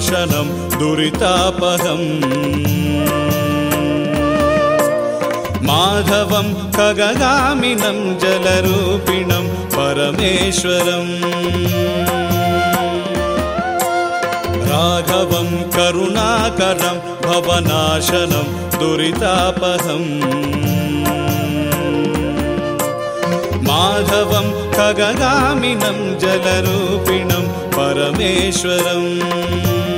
भवनाशनं दुरितापहम्। माधवं खगगामिनं जलरूपिणं परमेश्वरम्। राघवं करुणाकरं भवनाशनं दुरितापहम्। माधवं खगगामिनं जलरूपिणं परमेश्वरम्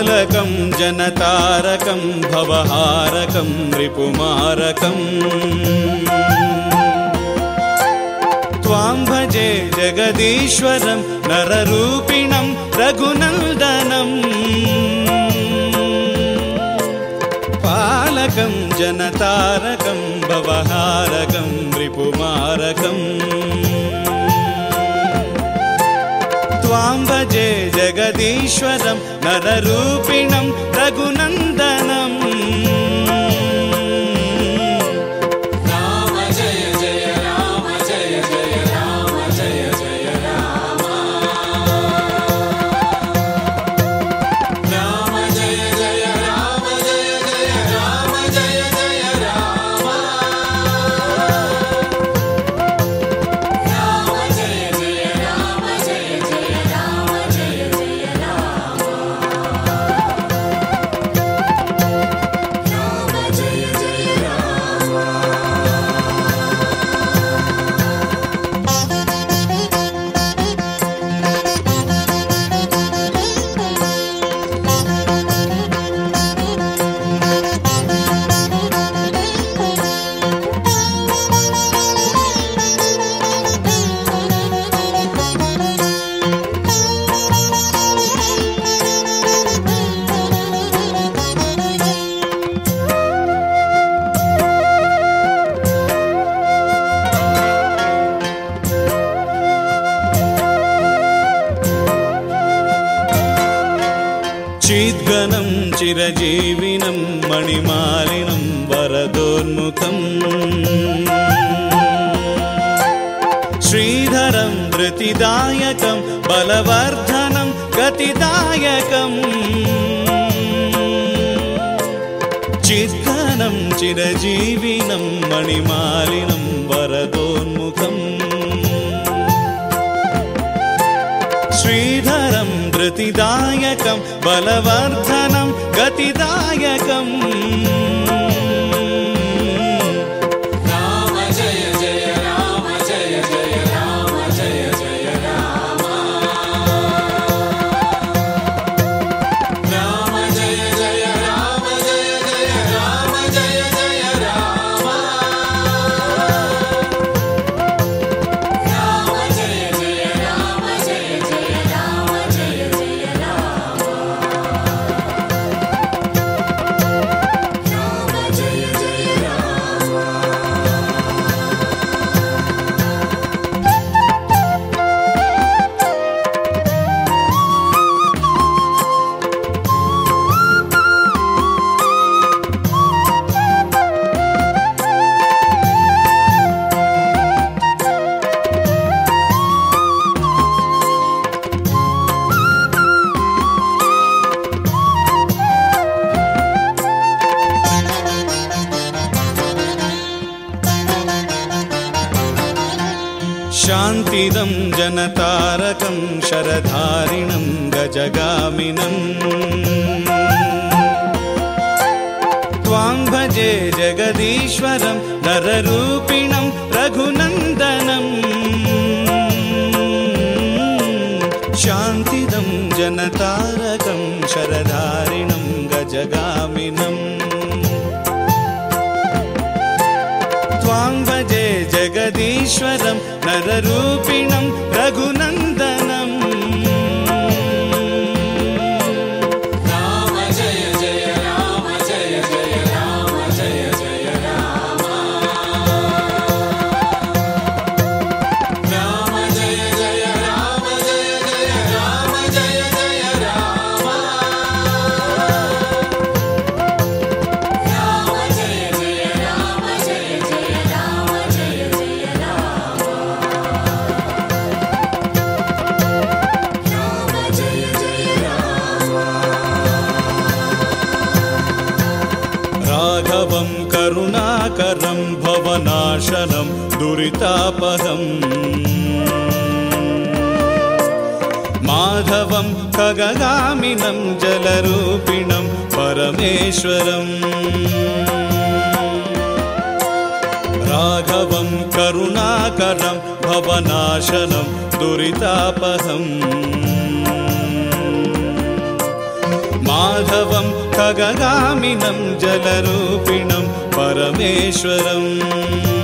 पालकं जनतारकं भवहारकं रिपुमारकम् त्वां भजे जगदीश्वरं नररूपिणं रघुनन्दनम् पालकं जनतारकं भवहारकं रिपुमारकम्। त्वां भजे जगदीश्वरं नररूपिणं रघुनन्दनम् चिद्गनं चिरजीविनं मणिमालिनं वरदोन्मुखम् श्रीधरं धृतिदायकं बलवर्धनं गतिदायकम् चिद्गनं चिरजीविनं मणिमालिनं वरदोन्मुखम् श्रीधरं धृतिदायकं बलवर्धनं गतिदायकम् शान्तिदं जनतारकं शरधारिणं गजगामिनम् त्वां भजे जगदीश्वरं नररूपिणं रघुनन्दनम् शान्तिदं जनतारकं शरधारिणं गजगामिनम् त्वां भजे जगदीश्वरं नररूपिणं रघुनन्दनम् माधवं खगगामिनं जलरूपिणं परमेश्वरम्। राघवं करुणाकरं भवनाशनं दुरितापहम् माधवं खगगामिनं जलरूपिणं परमेश्वरम्